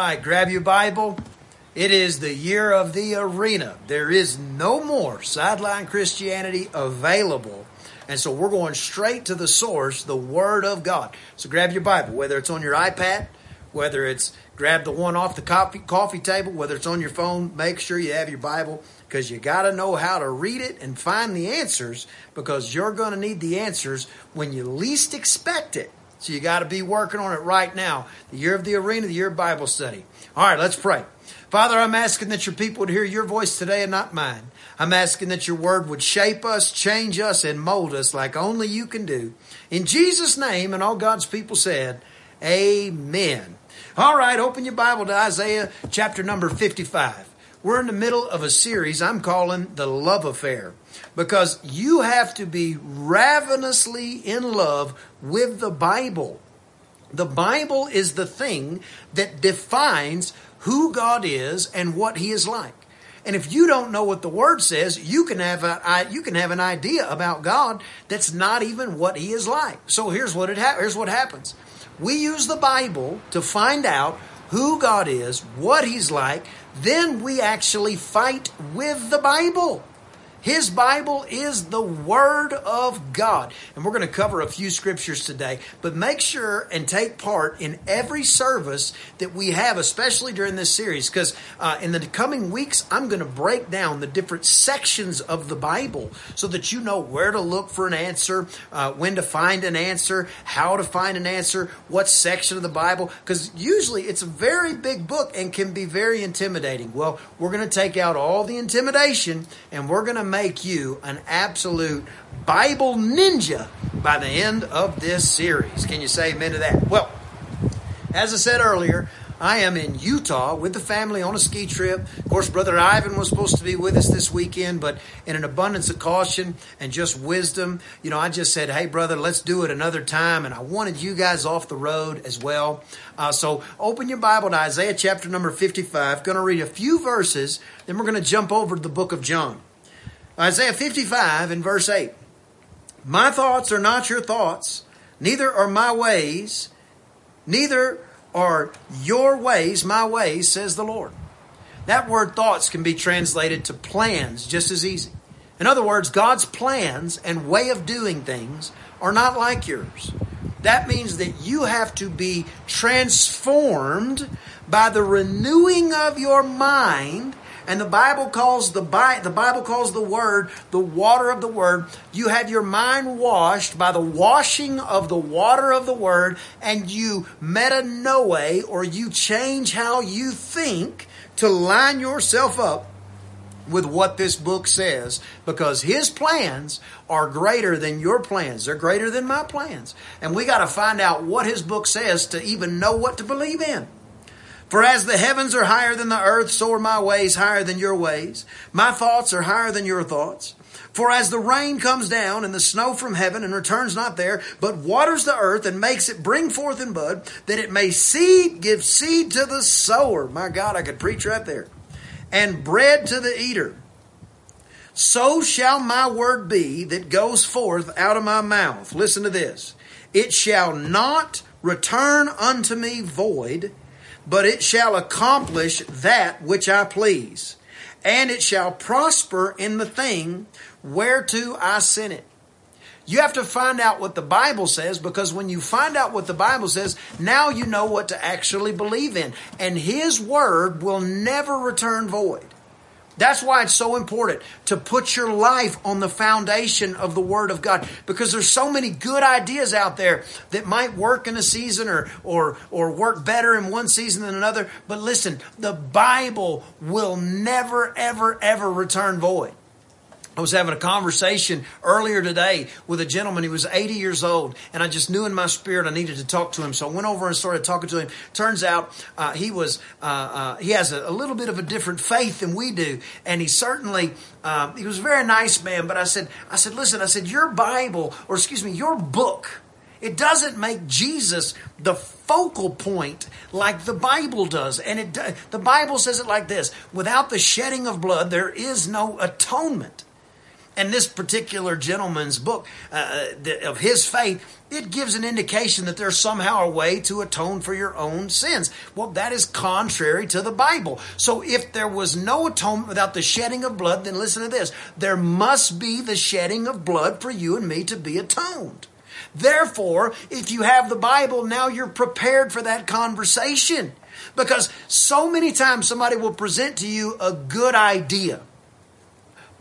right, grab your Bible. It is the year of the arena. There is no more sideline Christianity available. And so we're going straight to the source, the Word of God. So grab your Bible, whether it's on your iPad, whether it's grab the one off the coffee, coffee table, whether it's on your phone, make sure you have your Bible because you got to know how to read it and find the answers because you're going to need the answers when you least expect it. So you got to be working on it right now. The year of the arena, the year of Bible study. All right, let's pray. Father, I'm asking that your people would hear your voice today and not mine. I'm asking that your word would shape us, change us, and mold us like only you can do. In Jesus' name, and all God's people said, Amen. All right, open your Bible to Isaiah chapter number 55. We're in the middle of a series I'm calling The Love Affair because you have to be ravenously in love with the Bible. The Bible is the thing that defines who God is and what He is like. And if you don't know what the Word says, you can have a, you can have an idea about God that's not even what He is like. So here's what it ha- here's what happens. We use the Bible to find out who God is, what He's like. Then we actually fight with the Bible. His Bible is the Word of God. And we're going to cover a few scriptures today, but make sure and take part in every service that we have, especially during this series, because uh, in the coming weeks, I'm going to break down the different sections of the Bible so that you know where to look for an answer, uh, when to find an answer, how to find an answer, what section of the Bible, because usually it's a very big book and can be very intimidating. Well, we're going to take out all the intimidation and we're going to make you an absolute Bible ninja by the end of this series. Can you say amen to that? Well, as I said earlier, I am in Utah with the family on a ski trip. Of course, Brother Ivan was supposed to be with us this weekend, but in an abundance of caution and just wisdom, you know, I just said, hey, brother, let's do it another time. And I wanted you guys off the road as well. Uh, so open your Bible to Isaiah chapter number 55. Going to read a few verses, then we're going to jump over to the book of John. Isaiah 55 in verse 8. My thoughts are not your thoughts, neither are my ways, neither are your ways my ways, says the Lord. That word thoughts can be translated to plans just as easy. In other words, God's plans and way of doing things are not like yours. That means that you have to be transformed by the renewing of your mind and the Bible calls the the Bible calls the word the water of the word. You have your mind washed by the washing of the water of the word, and you metanoe or you change how you think to line yourself up with what this book says because his plans are greater than your plans. They're greater than my plans. And we got to find out what his book says to even know what to believe in. For as the heavens are higher than the earth, so are my ways higher than your ways. My thoughts are higher than your thoughts. For as the rain comes down and the snow from heaven and returns not there, but waters the earth and makes it bring forth in bud, that it may seed, give seed to the sower. My God, I could preach right there. And bread to the eater. So shall my word be that goes forth out of my mouth. Listen to this. It shall not return unto me void, but it shall accomplish that which I please, and it shall prosper in the thing whereto I sent it. You have to find out what the Bible says because when you find out what the Bible says, now you know what to actually believe in. And His Word will never return void. That's why it's so important to put your life on the foundation of the Word of God because there's so many good ideas out there that might work in a season or, or, or work better in one season than another. But listen, the Bible will never, ever, ever return void. I was having a conversation earlier today with a gentleman. He was 80 years old, and I just knew in my spirit I needed to talk to him. So I went over and started talking to him. Turns out uh, he was uh, uh, he has a, a, little bit of a different faith than we do, and he certainly um, he was a very nice man. But I said I said listen, I said your Bible or excuse me your book. It doesn't make Jesus the focal point like the Bible does. And it, the Bible says it like this without the shedding of blood, there is no atonement. And this particular gentleman's book uh, of his faith, it gives an indication that there's somehow a way to atone for your own sins. Well, that is contrary to the Bible. So if there was no atonement without the shedding of blood, then listen to this. There must be the shedding of blood for you and me to be atoned. Therefore, if you have the Bible, now you're prepared for that conversation. Because so many times somebody will present to you a good idea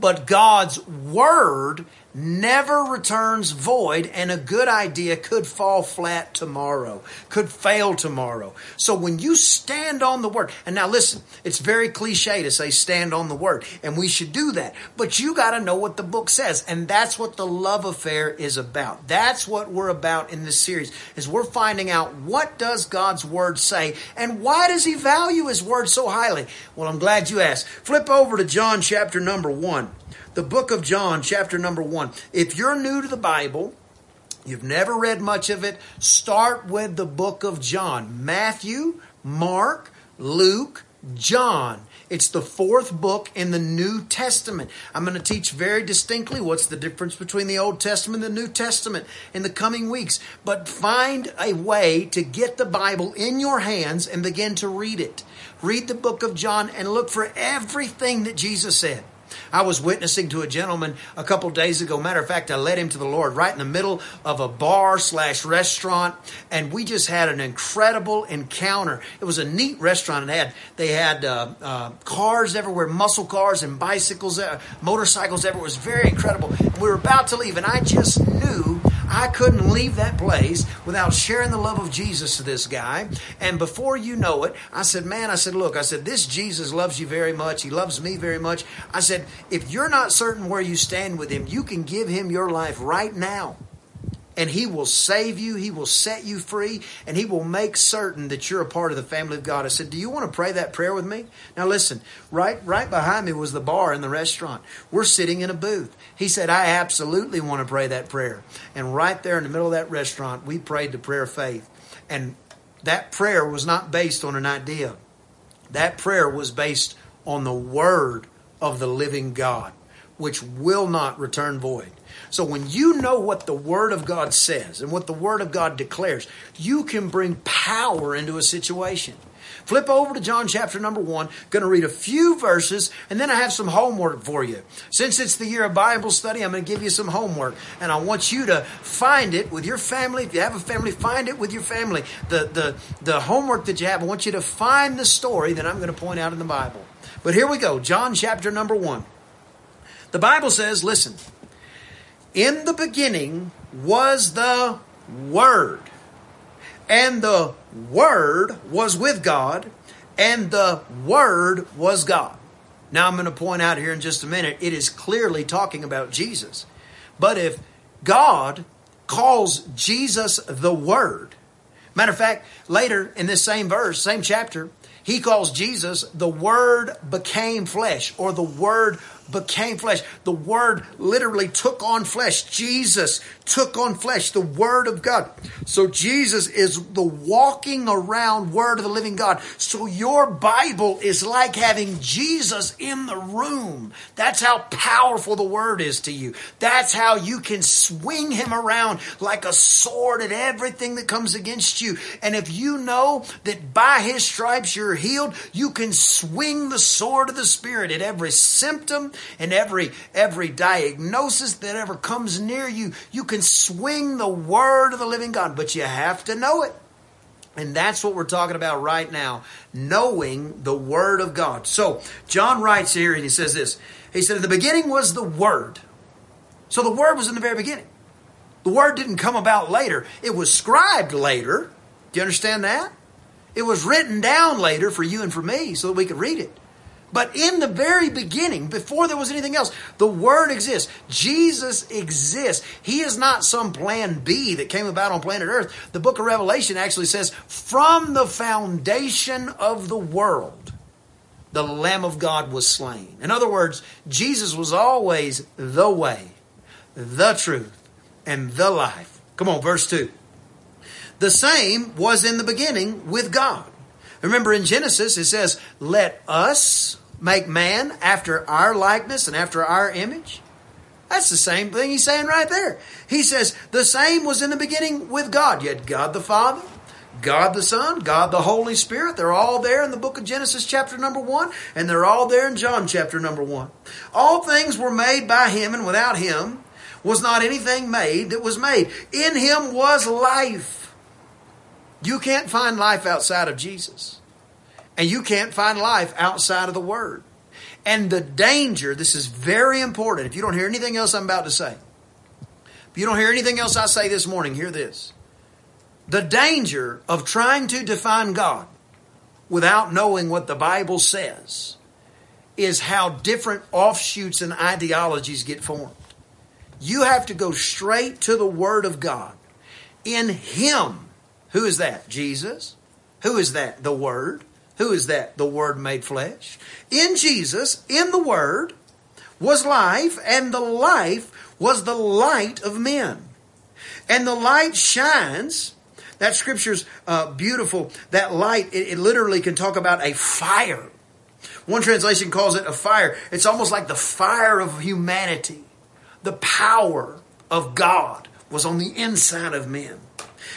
but God's word never returns void, and a good idea could fall flat tomorrow, could fail tomorrow. So when you stand on the word, and now listen, it's very cliche to say stand on the word, and we should do that, but you got to know what the book says, and that's what the love affair is about. That's what we're about in this series, is we're finding out what does God's word say, and why does he value his word so highly? Well, I'm glad you asked. Flip over to John chapter number one the book of John, chapter number one. If you're new to the Bible, you've never read much of it, start with the book of John. Matthew, Mark, Luke, John. It's the fourth book in the New Testament. I'm going to teach very distinctly what's the difference between the Old Testament and the New Testament in the coming weeks. But find a way to get the Bible in your hands and begin to read it. Read the book of John and look for everything that Jesus said. I was witnessing to a gentleman a couple days ago. Matter of fact, I led him to the Lord right in the middle of a bar slash restaurant, and we just had an incredible encounter. It was a neat restaurant. It had they had uh, uh, cars everywhere, muscle cars and bicycles, uh, motorcycles everywhere. It was very incredible. We were about to leave, and I just knew I couldn't leave that place without sharing the love of Jesus to this guy. And before you know it, I said, Man, I said, look, I said, this Jesus loves you very much. He loves me very much. I said, if you're not certain where you stand with him, you can give him your life right now and he will save you, he will set you free, and he will make certain that you're a part of the family of God. I said, "Do you want to pray that prayer with me?" Now listen, right right behind me was the bar in the restaurant. We're sitting in a booth. He said, "I absolutely want to pray that prayer." And right there in the middle of that restaurant, we prayed the prayer of faith. And that prayer was not based on an idea. That prayer was based on the word of the living God, which will not return void. So when you know what the Word of God says and what the Word of God declares, you can bring power into a situation. Flip over to John chapter number one. Going to read a few verses, and then I have some homework for you. Since it's the year of Bible study, I'm going to give you some homework, and I want you to find it with your family. If you have a family, find it with your family. The the the homework that you have, I want you to find the story that I'm going to point out in the Bible. But here we go, John chapter number one. The Bible says, "Listen." In the beginning was the Word, and the Word was with God, and the Word was God. Now, I'm going to point out here in just a minute, it is clearly talking about Jesus. But if God calls Jesus the Word, matter of fact, later in this same verse, same chapter, he calls Jesus the Word became flesh, or the Word became flesh. The Word literally took on flesh. Jesus took on flesh, the Word of God. So Jesus is the walking around Word of the living God. So your Bible is like having Jesus in the room. That's how powerful the Word is to you. That's how you can swing Him around like a sword at everything that comes against you. And if you know that by His stripes you're healed, you can swing the sword of the Spirit at every symptom and every every diagnosis that ever comes near you. You can swing the word of the living God, but you have to know it. And that's what we're talking about right now, knowing the Word of God. So, John writes here and he says this. He said, In the beginning was the Word. So the Word was in the very beginning. The Word didn't come about later, it was scribed later. Do you understand that? It was written down later for you and for me so that we could read it. But in the very beginning, before there was anything else, the Word exists. Jesus exists. He is not some plan B that came about on planet Earth. The book of Revelation actually says, from the foundation of the world, the Lamb of God was slain. In other words, Jesus was always the way, the truth, and the life. Come on, verse 2. The same was in the beginning with God. Remember in Genesis, it says, Let us make man after our likeness and after our image. That's the same thing he's saying right there. He says, the same was in the beginning with God. Yet God the Father, God the Son, God the Holy Spirit, they're all there in the book of Genesis chapter number one, and they're all there in John chapter number one. All things were made by him, and without him was not anything made that was made. In him was life. You can't find life outside of Jesus. And you can't find life outside of the Word. And the danger, this is very important. If you don't hear anything else I'm about to say, if you don't hear anything else I say this morning, hear this. The danger of trying to define God without knowing what the Bible says is how different offshoots and ideologies get formed. You have to go straight to the Word of God. In Him, who is that? Jesus. Who is that? The Word. Who is that? The Word made flesh. In Jesus, in the Word, was life, and the life was the light of men. And the light shines. That scripture's uh, beautiful. That light, it, it literally can talk about a fire. One translation calls it a fire. It's almost like the fire of humanity. The power of God was on the inside of men.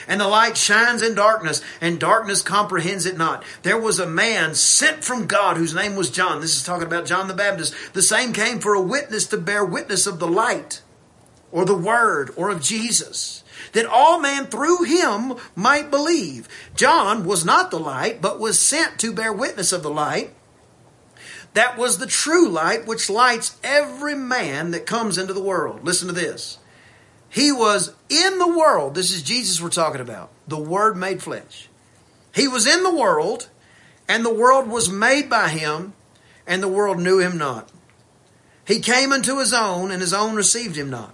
And the light shines in darkness, and darkness comprehends it not. There was a man sent from God whose name was John. This is talking about John the Baptist. The same came for a witness to bear witness of the light, or the word, or of Jesus, that all man through him might believe. John was not the light, but was sent to bear witness of the light. That was the true light which lights every man that comes into the world. Listen to this. He was in the world. This is Jesus we're talking about. The Word made flesh. He was in the world, and the world was made by him, and the world knew him not. He came unto his own, and his own received him not.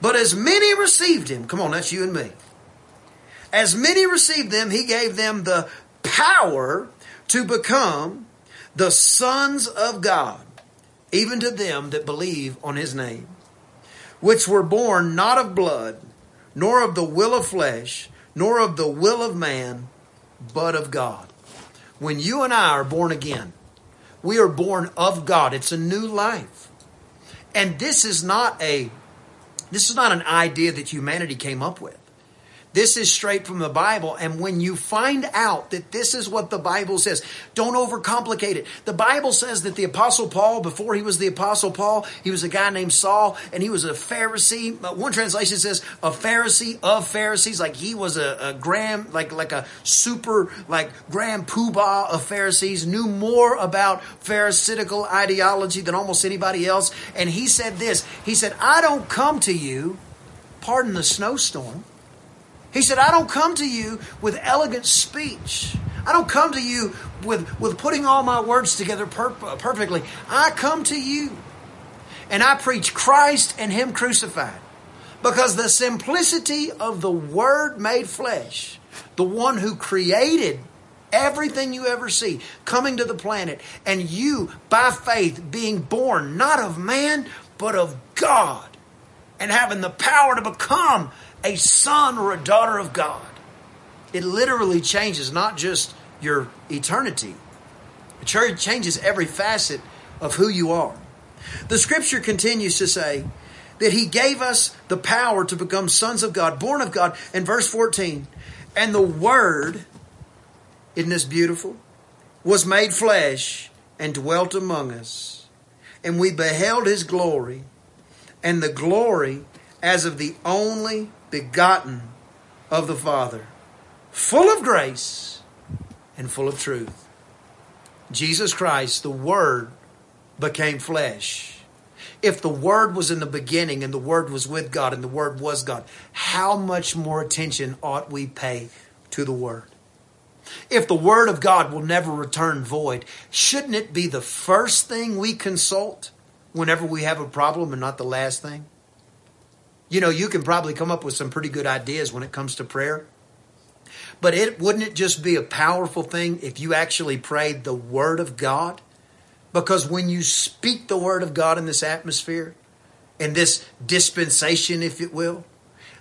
But as many received him, come on, that's you and me. As many received them, he gave them the power to become the sons of God, even to them that believe on his name, which were born not of blood, nor of the will of flesh, nor of the will of man, but of God. When you and I are born again, we are born of God. It's a new life. And this is not a this is not an idea that humanity came up with. This is straight from the Bible. And when you find out that this is what the Bible says, don't overcomplicate it. The Bible says that the Apostle Paul, before he was the Apostle Paul, he was a guy named Saul, and he was a Pharisee. One translation says a Pharisee of Pharisees, like he was a, a grand, like like a super, like grand poobah of Pharisees, knew more about Pharisaical ideology than almost anybody else. And he said this. He said, "I don't come to you." Pardon the snowstorm he said, I don't come to you with elegant speech. I don't come to you with, with putting all my words together per- perfectly. I come to you and I preach Christ and Him crucified. Because the simplicity of the Word made flesh, the one who created everything you ever see coming to the planet, and you, by faith, being born not of man, but of God, and having the power to become a son or a daughter of God. It literally changes not just your eternity, it changes every facet of who you are. The scripture continues to say that he gave us the power to become sons of God, born of God. In verse 14, and the word, isn't this beautiful? Was made flesh and dwelt among us. And we beheld his glory, and the glory as of the only begotten of the Father, full of grace and full of truth. Jesus Christ, the Word, became flesh. If the Word was in the beginning and the Word was with God and the Word was God, how much more attention ought we pay to the Word? If the Word of God will never return void, shouldn't it be the first thing we consult whenever we have a problem and not the last thing? You know, you can probably come up with some pretty good ideas when it comes to prayer. But it wouldn't it just be a powerful thing if you actually prayed the word of God? Because when you speak the word of God in this atmosphere, in this dispensation, if it will,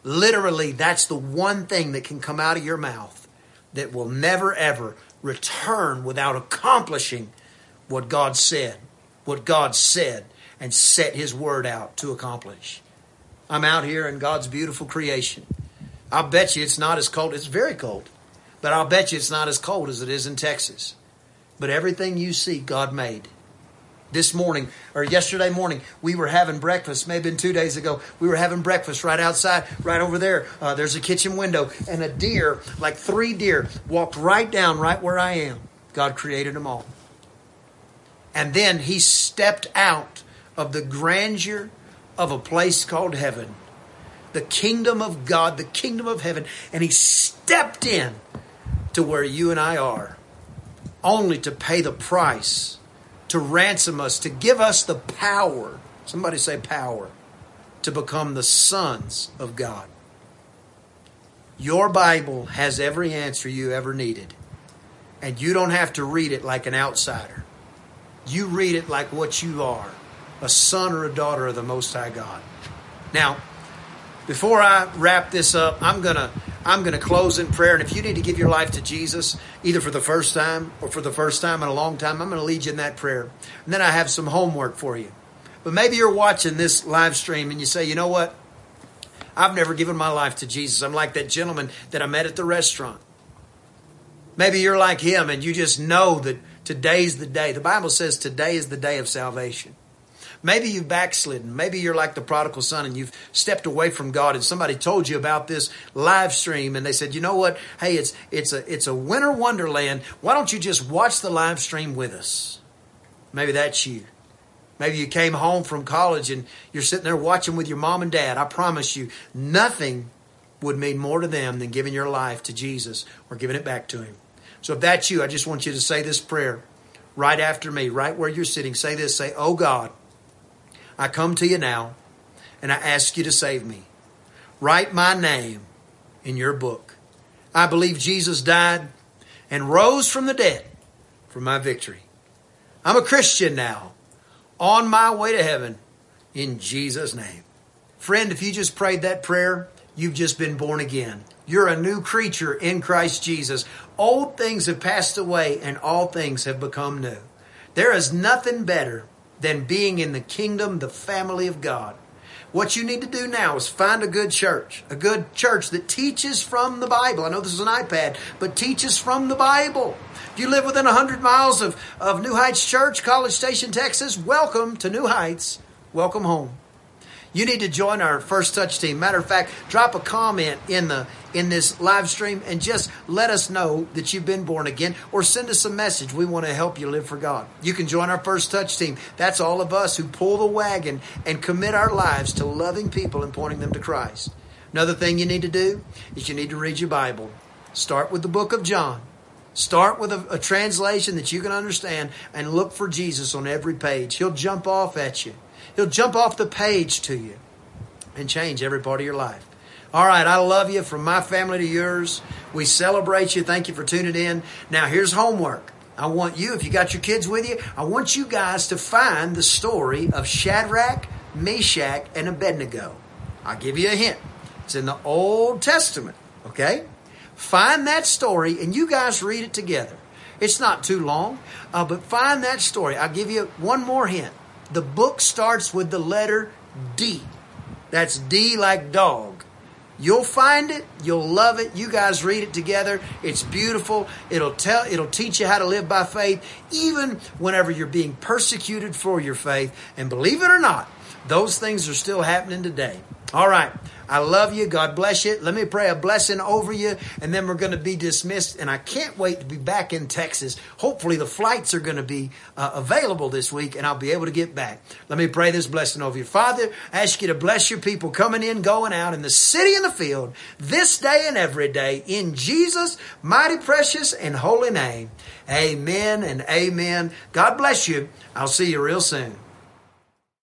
literally that's the one thing that can come out of your mouth that will never ever return without accomplishing what God said, what God said, and set His word out to accomplish. I'm out here in God's beautiful creation. I'll bet you it's not as cold. It's very cold. But I'll bet you it's not as cold as it is in Texas. But everything you see, God made. This morning, or yesterday morning, we were having breakfast, maybe been two days ago. We were having breakfast right outside, right over there. Uh, there's a kitchen window, and a deer, like three deer, walked right down right where I am. God created them all. And then He stepped out of the grandeur of a place called heaven, the kingdom of God, the kingdom of heaven, and He stepped in to where you and I are, only to pay the price, to ransom us, to give us the power. Somebody say power to become the sons of God. Your Bible has every answer you ever needed. And you don't have to read it like an outsider. You read it like what you are a son or a daughter of the Most High God. Now, before I wrap this up, I'm gonna I'm gonna close in prayer. And if you need to give your life to Jesus, either for the first time or for the first time in a long time, I'm gonna lead you in that prayer. And then I have some homework for you. But maybe you're watching this live stream and you say, you know what? I've never given my life to Jesus. I'm like that gentleman that I met at the restaurant. Maybe you're like him and you just know that today's the day. The Bible says today is the day of salvation. Maybe you've backslidden. Maybe you're like the prodigal son and you've stepped away from God and somebody told you about this live stream and they said, you know what? Hey, it's, it's a, it's a winter wonderland. Why don't you just watch the live stream with us? Maybe that's you. Maybe you came home from college and you're sitting there watching with your mom and dad. I promise you, nothing would mean more to them than giving your life to Jesus or giving it back to Him. So if that's you, I just want you to say this prayer right after me, right where you're sitting. Say this, say, Oh God, I come to you now and I ask you to save me. Write my name in your book. I believe Jesus died and rose from the dead for my victory. I'm a Christian now, on my way to heaven in Jesus' name. Friend, if you just prayed that prayer, you've just been born again. You're a new creature in Christ Jesus. Old things have passed away and all things have become new. There is nothing better than being in the kingdom, the family of God. What you need to do now is find a good church, a good church that teaches from the Bible. I know this is an iPad, but teaches from the Bible. If you live within 100 miles of, of New Heights Church, College Station, Texas, welcome to New Heights. Welcome home. You need to join our First Touch team. Matter of fact, drop a comment in the in this live stream and just let us know that you've been born again or send us a message. We want to help you live for God. You can join our First Touch team. That's all of us who pull the wagon and commit our lives to loving people and pointing them to Christ. Another thing you need to do is you need to read your Bible. Start with the book of John. Start with a, a, translation that you can understand and look for Jesus on every page. He'll jump off at you. He'll jump off the page to you and change every part of your life. All right, I love you from my family to yours. We celebrate you. Thank you for tuning in. Now, here's homework. I want you, if you got your kids with you, I want you guys to find the story of Shadrach, Meshach, and Abednego. I'll give you a hint. It's in the Old Testament, okay? Find that story and you guys read it together. It's not too long, uh, but find that story. I'll give you one more hint. The book starts with the letter D. That's D like dog. You'll find it, you'll love it. You guys read it together. It's beautiful. It'll tell it'll teach you how to live by faith even whenever you're being persecuted for your faith. And believe it or not, those things are still happening today. All right. I love you. God bless you. Let me pray a blessing over you, and then we're going to be dismissed. And I can't wait to be back in Texas. Hopefully, the flights are going to be uh, available this week, and I'll be able to get back. Let me pray this blessing over you. Father, I ask you to bless your people coming in, going out in the city and the field this day and every day in Jesus' mighty, precious, and holy name. Amen and amen. God bless you. I'll see you real soon.